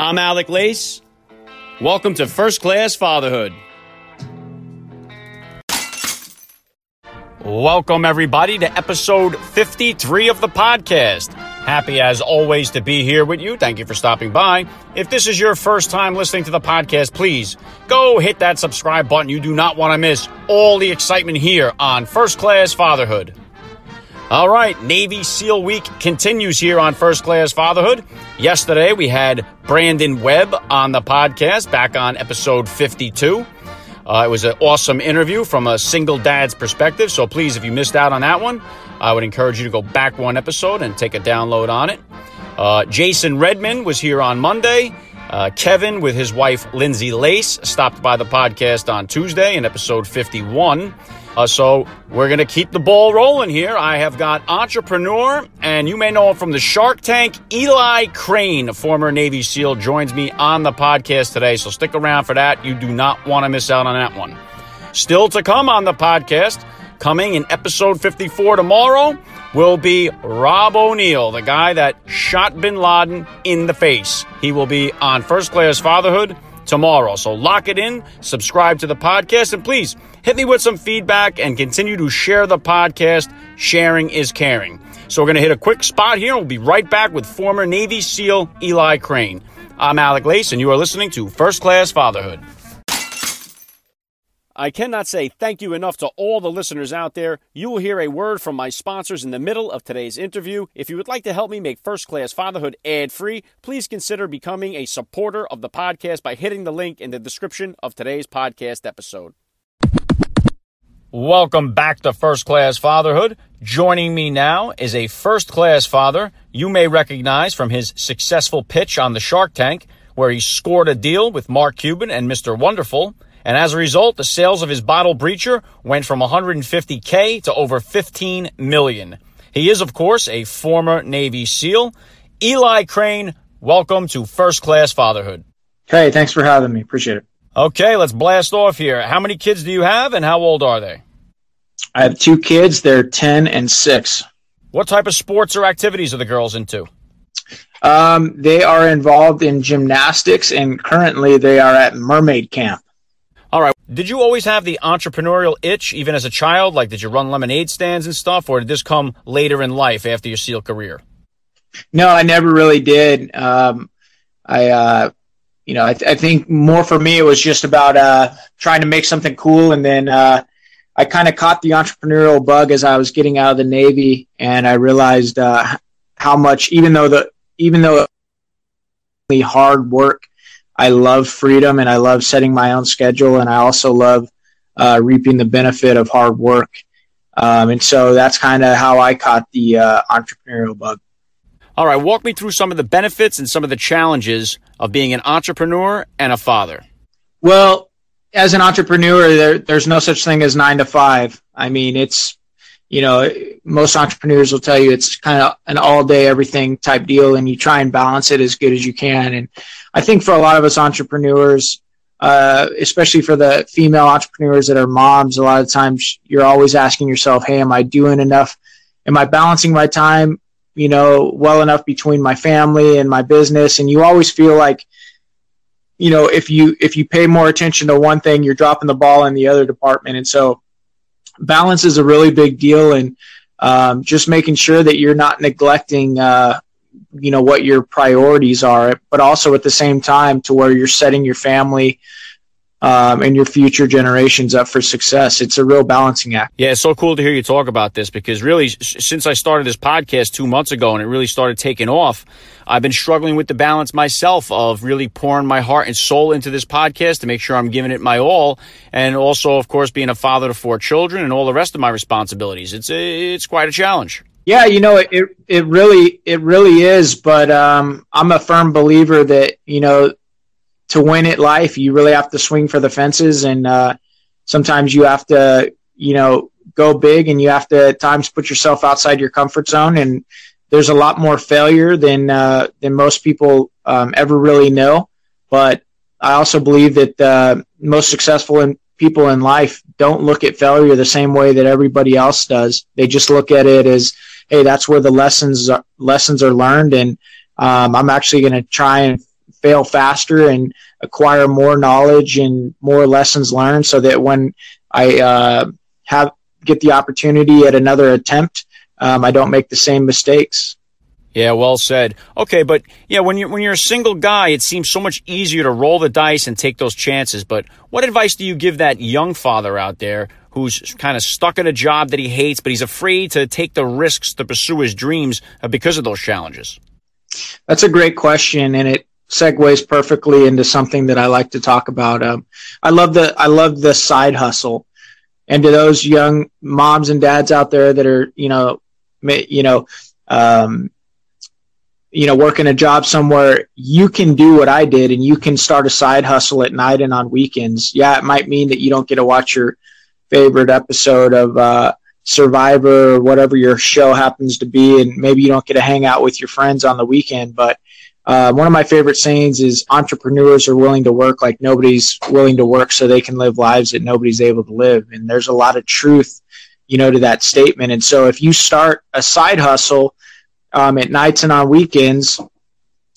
I'm Alec Lace. Welcome to First Class Fatherhood. Welcome, everybody, to episode 53 of the podcast. Happy as always to be here with you. Thank you for stopping by. If this is your first time listening to the podcast, please go hit that subscribe button. You do not want to miss all the excitement here on First Class Fatherhood. All right, Navy SEAL Week continues here on First Class Fatherhood. Yesterday we had Brandon Webb on the podcast, back on episode 52. Uh, it was an awesome interview from a single dad's perspective. So please, if you missed out on that one, I would encourage you to go back one episode and take a download on it. Uh, Jason Redman was here on Monday. Uh, Kevin, with his wife Lindsay Lacz, stopped by the podcast on Tuesday in episode 51. Uh, so we're going to keep the ball rolling here. I have got entrepreneur, and you may know him from the Shark Tank, Eli Crane, a former Navy SEAL, joins me on the podcast today. So stick around for that. You do not want to miss out on that one. Still to come on the podcast, coming in episode 54 tomorrow, will be Rob O'Neill, the guy that shot bin Laden in the face. He will be on First Class Fatherhood tomorrow. So lock it in, subscribe to the podcast, and please hit me with some feedback and continue to share the podcast. Sharing is caring. So we're going to hit a quick spot here. We'll be right back with former Navy SEAL Eli Crane. I'm Alec Lace, and you are listening to First Class Fatherhood. I cannot say thank you enough to all the listeners out there. You will hear a word from my sponsors in the middle of today's interview. If you would like to help me make First Class Fatherhood ad free, please consider becoming a supporter of the podcast by hitting the link in the description of today's podcast episode. Welcome back to First Class Fatherhood. Joining me now is a first class father you may recognize from his successful pitch on the Shark Tank, where he scored a deal with Mark Cuban and Mr. Wonderful. And as a result, the sales of his bottle breacher went from 150K to over 15 million. He is, of course, a former Navy SEAL. Eli Crane, welcome to First Class Fatherhood. Hey, thanks for having me. Appreciate it. Okay, let's blast off here. How many kids do you have and how old are they? I have two kids. They're 10 and 6. What type of sports or activities are the girls into? Um, they are involved in gymnastics and currently they are at mermaid camp. All right. Did you always have the entrepreneurial itch, even as a child? Like, did you run lemonade stands and stuff, or did this come later in life after your SEAL career? No, I never really did. Um, I, uh, you know, I, th- I, think more for me, it was just about uh, trying to make something cool. And then uh, I kind of caught the entrepreneurial bug as I was getting out of the Navy, and I realized uh, how much, even though the, even though hard work I love freedom and I love setting my own schedule, and I also love uh, reaping the benefit of hard work. Um, and so that's kind of how I caught the uh, entrepreneurial bug. All right, walk me through some of the benefits and some of the challenges of being an entrepreneur and a father. Well, as an entrepreneur, there, there's no such thing as nine to five. I mean, it's you know, most entrepreneurs will tell you it's kind of an all day everything type deal and you try and balance it as good as you can. And I think for a lot of us entrepreneurs, uh, especially for the female entrepreneurs that are moms, a lot of times you're always asking yourself, Hey, am I doing enough? Am I balancing my time, you know, well enough between my family and my business? And you always feel like, you know, if you, if you pay more attention to one thing, you're dropping the ball in the other department. And so, balance is a really big deal, and um, just making sure that you're not neglecting, uh, you know, what your priorities are, but also at the same time to where you're setting your family um, and your future generations up for success. It's a real balancing act. Yeah, it's so cool to hear you talk about this because really, since I started this podcast two months ago and it really started taking off, I've been struggling with the balance myself of really pouring my heart and soul into this podcast to make sure I'm giving it my all, and also, of course, being a father to four children and all the rest of my responsibilities. It's a, it's quite a challenge. Yeah, you know, it it really it really is. But um, I'm a firm believer that you know to win at life, you really have to swing for the fences, and uh, sometimes you have to, you know, go big, and you have to at times put yourself outside your comfort zone. And there's a lot more failure than uh, than most people um, ever really know. But I also believe that uh, most successful in, people in life don't look at failure the same way that everybody else does. They just look at it as, hey, that's where the lessons are, lessons are learned, and um, I'm actually going to try and fail faster and acquire more knowledge and more lessons learned so that when I uh, have get the opportunity at another attempt, um, I don't make the same mistakes. Yeah, well said. Okay, but yeah, when you're when you're a single guy, it seems so much easier to roll the dice and take those chances. But what advice do you give that young father out there who's kind of stuck in a job that he hates, but he's afraid to take the risks to pursue his dreams uh, because of those challenges? That's a great question, and it segues perfectly into something that I like to talk about. Um, I love the I love the side hustle, and to those young moms and dads out there that are you know, you know. Um, you know, working a job somewhere, you can do what I did and you can start a side hustle at night and on weekends. Yeah, it might mean that you don't get to watch your favorite episode of uh, Survivor or whatever your show happens to be, and maybe you don't get to hang out with your friends on the weekend. But uh, one of my favorite sayings is entrepreneurs are willing to work like nobody's willing to work so they can live lives that nobody's able to live. And there's a lot of truth, you know, to that statement. And so if you start a side hustle, um, at nights and on weekends,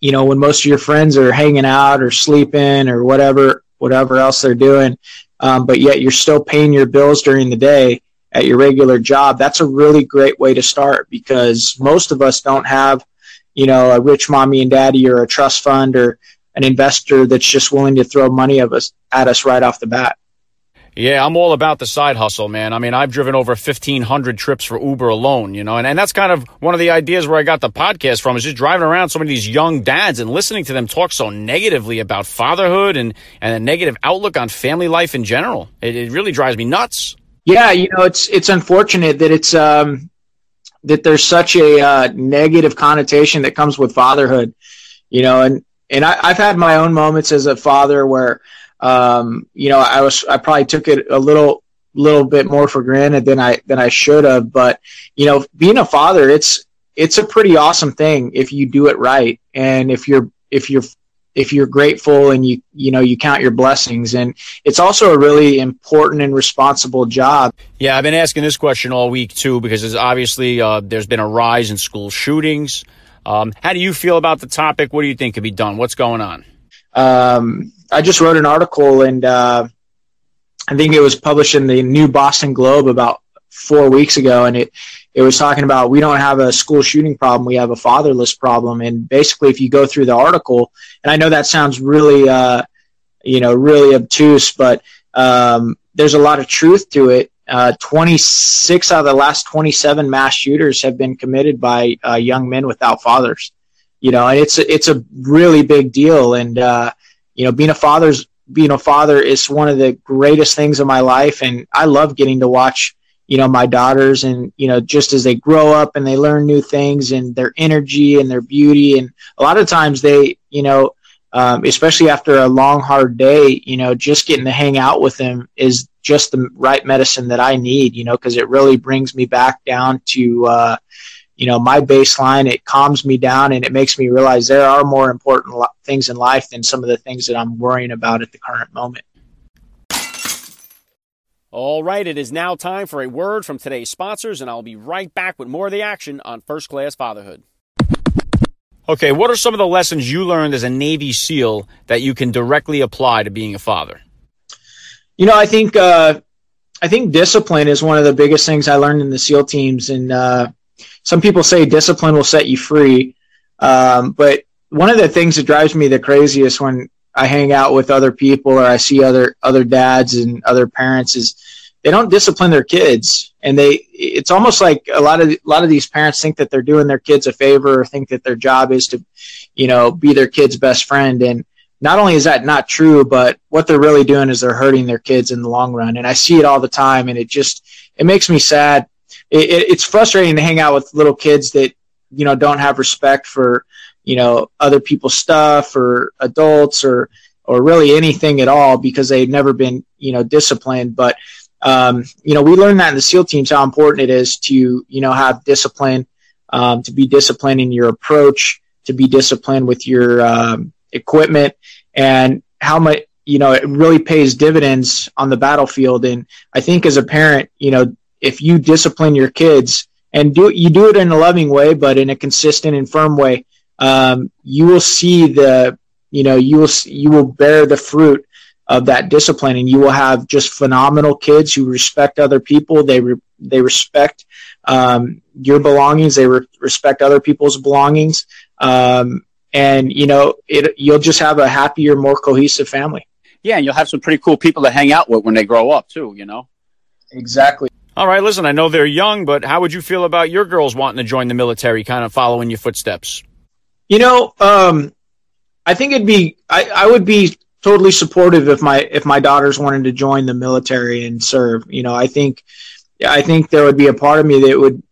you know, when most of your friends are hanging out or sleeping or whatever, whatever else they're doing, um, but yet you're still paying your bills during the day at your regular job. That's a really great way to start because most of us don't have, you know, a rich mommy and daddy or a trust fund or an investor that's just willing to throw money of us at us right off the bat. Yeah, I'm all about the side hustle, man. I mean, I've driven over 1,500 trips for Uber alone, you know, and, and that's kind of one of the ideas where I got the podcast from is just driving around so many of these young dads and listening to them talk so negatively about fatherhood and, and a negative outlook on family life in general. It, it really drives me nuts. Yeah, you know, it's it's unfortunate that it's um, that there's such a uh, negative connotation that comes with fatherhood, you know, and and I, I've had my own moments as a father where – um, you know, I was I probably took it a little little bit more for granted than I than I should have. But you know, being a father, it's it's a pretty awesome thing if you do it right, and if you're if you're if you're grateful and you you know you count your blessings. And it's also a really important and responsible job. Yeah i've been asking this question all week too because there's obviously uh, there's been a rise in school shootings. Um, how do you feel about the topic? What do you think could be done? What's going on? Um, I just wrote an article and uh, I think it was published in the New Boston Globe about four weeks ago, and it it was talking about we don't have a school shooting problem, we have a fatherless problem. And basically, if you go through the article, and I know that sounds really, uh, you know, really obtuse, but um, there's a lot of truth to it. Uh, 26 out of the last 27 mass shooters have been committed by uh, young men without fathers. You know, and it's a, it's a really big deal. And uh, you know, being a father's being a father is one of the greatest things in my life, and I love getting to watch you know my daughters and you know just as they grow up and they learn new things and their energy and their beauty. And a lot of times they you know um, especially after a long hard day you know just getting to hang out with them is just the right medicine that i need you know because it really brings me back down to uh, you know my baseline. It calms me down and it makes me realize there are more important things in life than some of the things that i'm worrying about at the current moment all right it is now time for a word from today's sponsors and i'll be right back with more of the action on first class fatherhood okay what are some of the lessons you learned as a navy seal that you can directly apply to being a father you know i think uh, i think discipline is one of the biggest things i learned in the seal teams and uh, some people say discipline will set you free. Um, but one of the things that drives me the craziest when I hang out with other people or I see other other dads and other parents is they don't discipline their kids, and they it's almost like a lot of a lot of these parents think that they're doing their kids a favor or think that their job is to, you know, be their kid's best friend. And not only is that not true, but what they're really doing is they're hurting their kids in the long run. And I see it all the time, and it just it makes me sad it, it's frustrating to hang out with little kids that you know don't have respect for you know other people's stuff or adults or or really anything at all because they've never been you know disciplined but um, you know we learned that in the seal teams how important it is to you know have discipline um, to be disciplined in your approach to be disciplined with your um, equipment and how much you know it really pays dividends on the battlefield. And i think as a parent you know if you discipline your kids and do you do it in a loving way, but in a consistent and firm way, um, you will see the you know, you will you will bear the fruit of that discipline, and you will have just phenomenal kids who respect other people. They re- they respect um, your belongings. They re- respect other people's belongings, um, and you know, it you'll just have a happier, more cohesive family. Yeah, and you'll have some pretty cool people to hang out with when they grow up too. You know. Exactly. All right, listen, I know they're young, but how would you feel about your girls wanting to join the military, kind of following your footsteps? You know, um, I think it'd be I, I would be totally supportive if my if my daughters wanted to join the military and serve. You know, I think I think there would be a part of me that would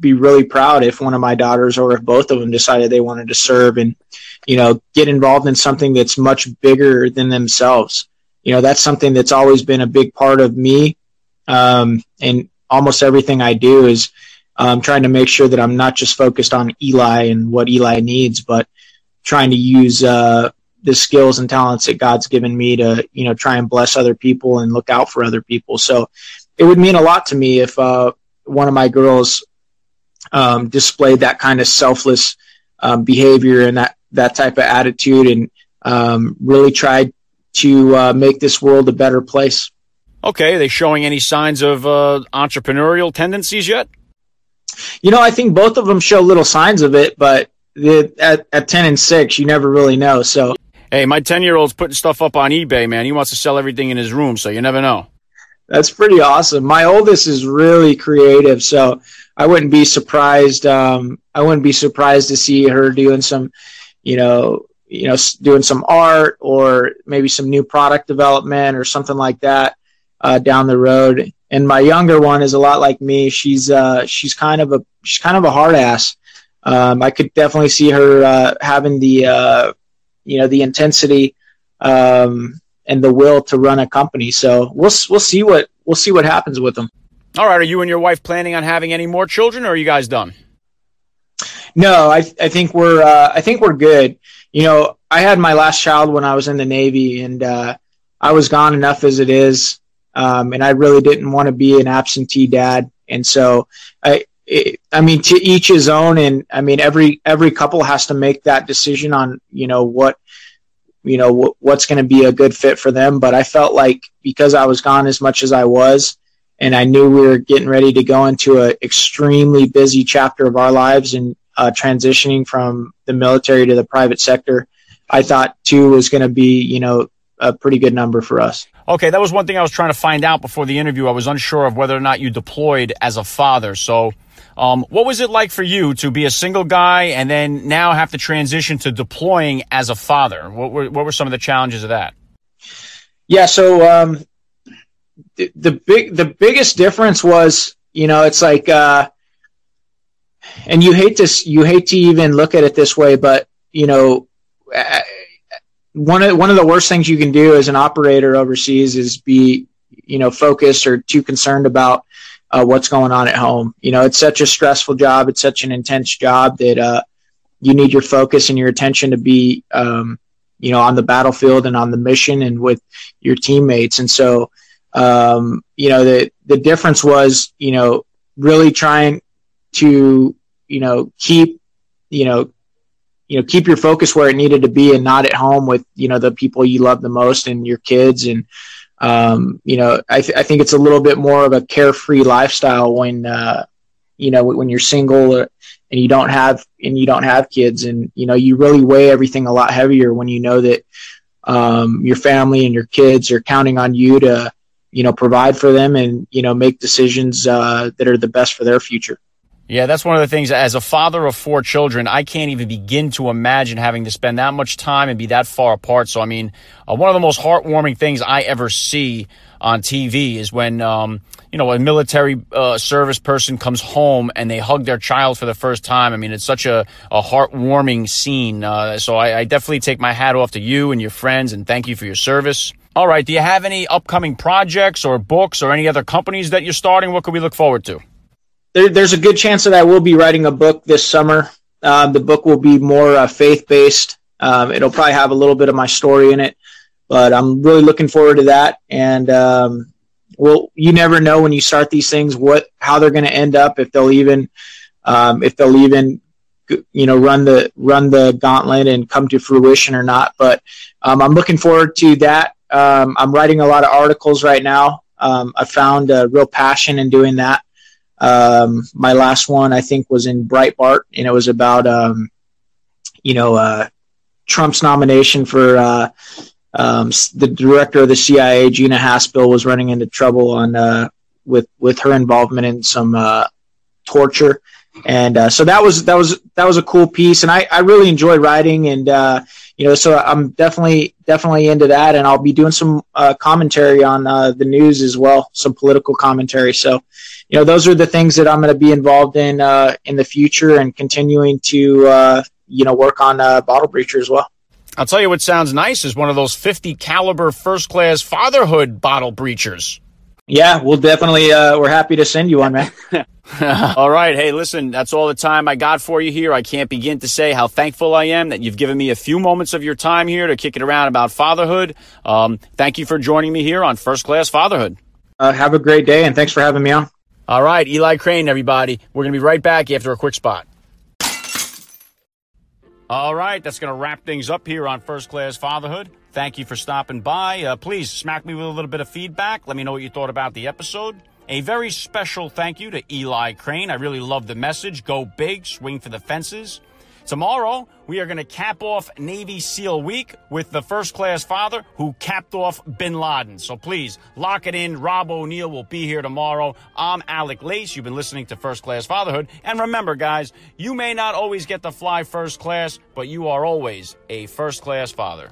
be really proud if one of my daughters or if both of them decided they wanted to serve and you know get involved in something that's much bigger than themselves. You know, that's something that's always been a big part of me um, and almost everything I do is um, trying to make sure that I'm not just focused on Eli and what Eli needs, but trying to use uh, the skills and talents that God's given me to, you know, try and bless other people and look out for other people. So it would mean a lot to me if uh, one of my girls um, displayed that kind of selfless um, behavior and that that type of attitude and um, really tried to uh, make this world a better place. Okay, are they showing any signs of uh, entrepreneurial tendencies yet? You know, I think both of them show little signs of it, but the, at, at 10 and 6, you never really know. So, hey, my 10 year old's putting stuff up on eBay, man. He wants to sell everything in his room, so you never know. That's pretty awesome. My oldest is really creative, so I wouldn't be surprised. Um, I wouldn't be surprised to see her doing some, you know, you know, doing some art or maybe some new product development or something like that uh, down the road. And my younger one is a lot like me. She's uh, she's kind of a she's kind of a hard ass. Um, I could definitely see her uh, having the uh, you know the intensity um, and the will to run a company. So we'll we'll see what we'll see what happens with them. All right, are you and your wife planning on having any more children, or are you guys done? No, I I think we're uh, I think we're good. You know, I had my last child when I was in the Navy, and uh, I was gone enough as it is um, and I really didn't want to be an absentee dad. And so I, it, I mean, to each his own. And I mean, every every couple has to make that decision on you know what you know w- what's going to be a good fit for them. But I felt like because I was gone as much as I was, and I knew we were getting ready to go into an extremely busy chapter of our lives and uh, transitioning from the military to the private sector, I thought two was going to be you know a pretty good number for us. Okay, that was one thing I was trying to find out before the interview. I was unsure of whether or not you deployed as a father. So, um, what was it like for you to be a single guy and then now have to transition to deploying as a father? What were what were some of the challenges of that? Yeah, so um, the, the big the biggest difference was, you know, it's like, uh, and you hate to you hate to even look at it this way, but you know one of one of the worst things you can do as an operator overseas is be you know focused or too concerned about uh, what's going on at home. You know, it's such a stressful job. It's such an intense job that uh, you need your focus and your attention to be um, you know on the battlefield and on the mission and with your teammates. And so um, you know the the difference was you know really trying to you know keep you know you know keep your focus where it needed to be and not at home with you know the people you love the most and your kids and um, you know I, th- I think it's a little bit more of a carefree lifestyle when uh, you know when you're single and you don't have and you don't have kids. And you know you really weigh everything a lot heavier when you know that um, your family and your kids are counting on you to you know provide for them and you know make decisions uh, that are the best for their future yeah, that's one of the things. As a father of four children, I can't even begin to imagine having to spend that much time and be that far apart. So, I mean, uh, one of the most heartwarming things I ever see on TV is when, um, you know, a military uh, service person comes home and they hug their child for the first time. I mean, it's such a, a heartwarming scene. Uh, so I, I definitely take my hat off to you and your friends and thank you for your service. All right. Do you have any upcoming projects or books or any other companies that you're starting? What can we look forward to? There, there's a good chance that I will be writing a book this summer. Um, the book will be more uh, faith based. Um, it'll probably have a little bit of my story in it, but I'm really looking forward to that. And um, well, you never know when you start these things what how they're going to end up if they'll even um, if they'll even you know run the run the gauntlet and come to fruition or not. But um, I'm looking forward to that. Um, I'm writing a lot of articles right now. Um, I found a real passion in doing that. Um, my last one, I think, was in Breitbart, and it was about, um, you know, uh, Trump's nomination for uh, um, the director of the CIA, Gina Haspel, was running into trouble on uh, with with her involvement in some uh, torture, and uh, so that was that was that was a cool piece, and I, I really enjoy writing, and uh, you know, so I'm definitely definitely into that, and I'll be doing some commentary on the news as well, some political commentary. So, you know, those are the things that I'm going to be involved in uh, in the future, and continuing to uh, you know work on uh, bottle breacher as well. I'll tell you what sounds nice is one of those 50 caliber first class fatherhood bottle breachers. Yeah, we'll definitely. Uh, we're happy to send you one, man. all right. Hey, listen, that's all the time I got for you here. I can't begin to say how thankful I am that you've given me a few moments of your time here to kick it around about fatherhood. Um, thank you for joining me here on First Class Fatherhood. Uh, have a great day, and thanks for having me on. All right, Eli Crane, everybody. We're going to be right back after a quick spot. All right, that's going to wrap things up here on First Class Fatherhood. Thank you for stopping by. Uh, please smack me with a little bit of feedback. Let me know what you thought about the episode. A very special thank you to Eli Crane. I really love the message. Go big, swing for the fences. Tomorrow, we are going to cap off Navy SEAL Week with the first class father who capped off bin Laden. So please lock it in. Rob O'Neill will be here tomorrow. I'm Alec Lace. You've been listening to First Class Fatherhood. And remember, guys, you may not always get to fly first class, but you are always a first class father.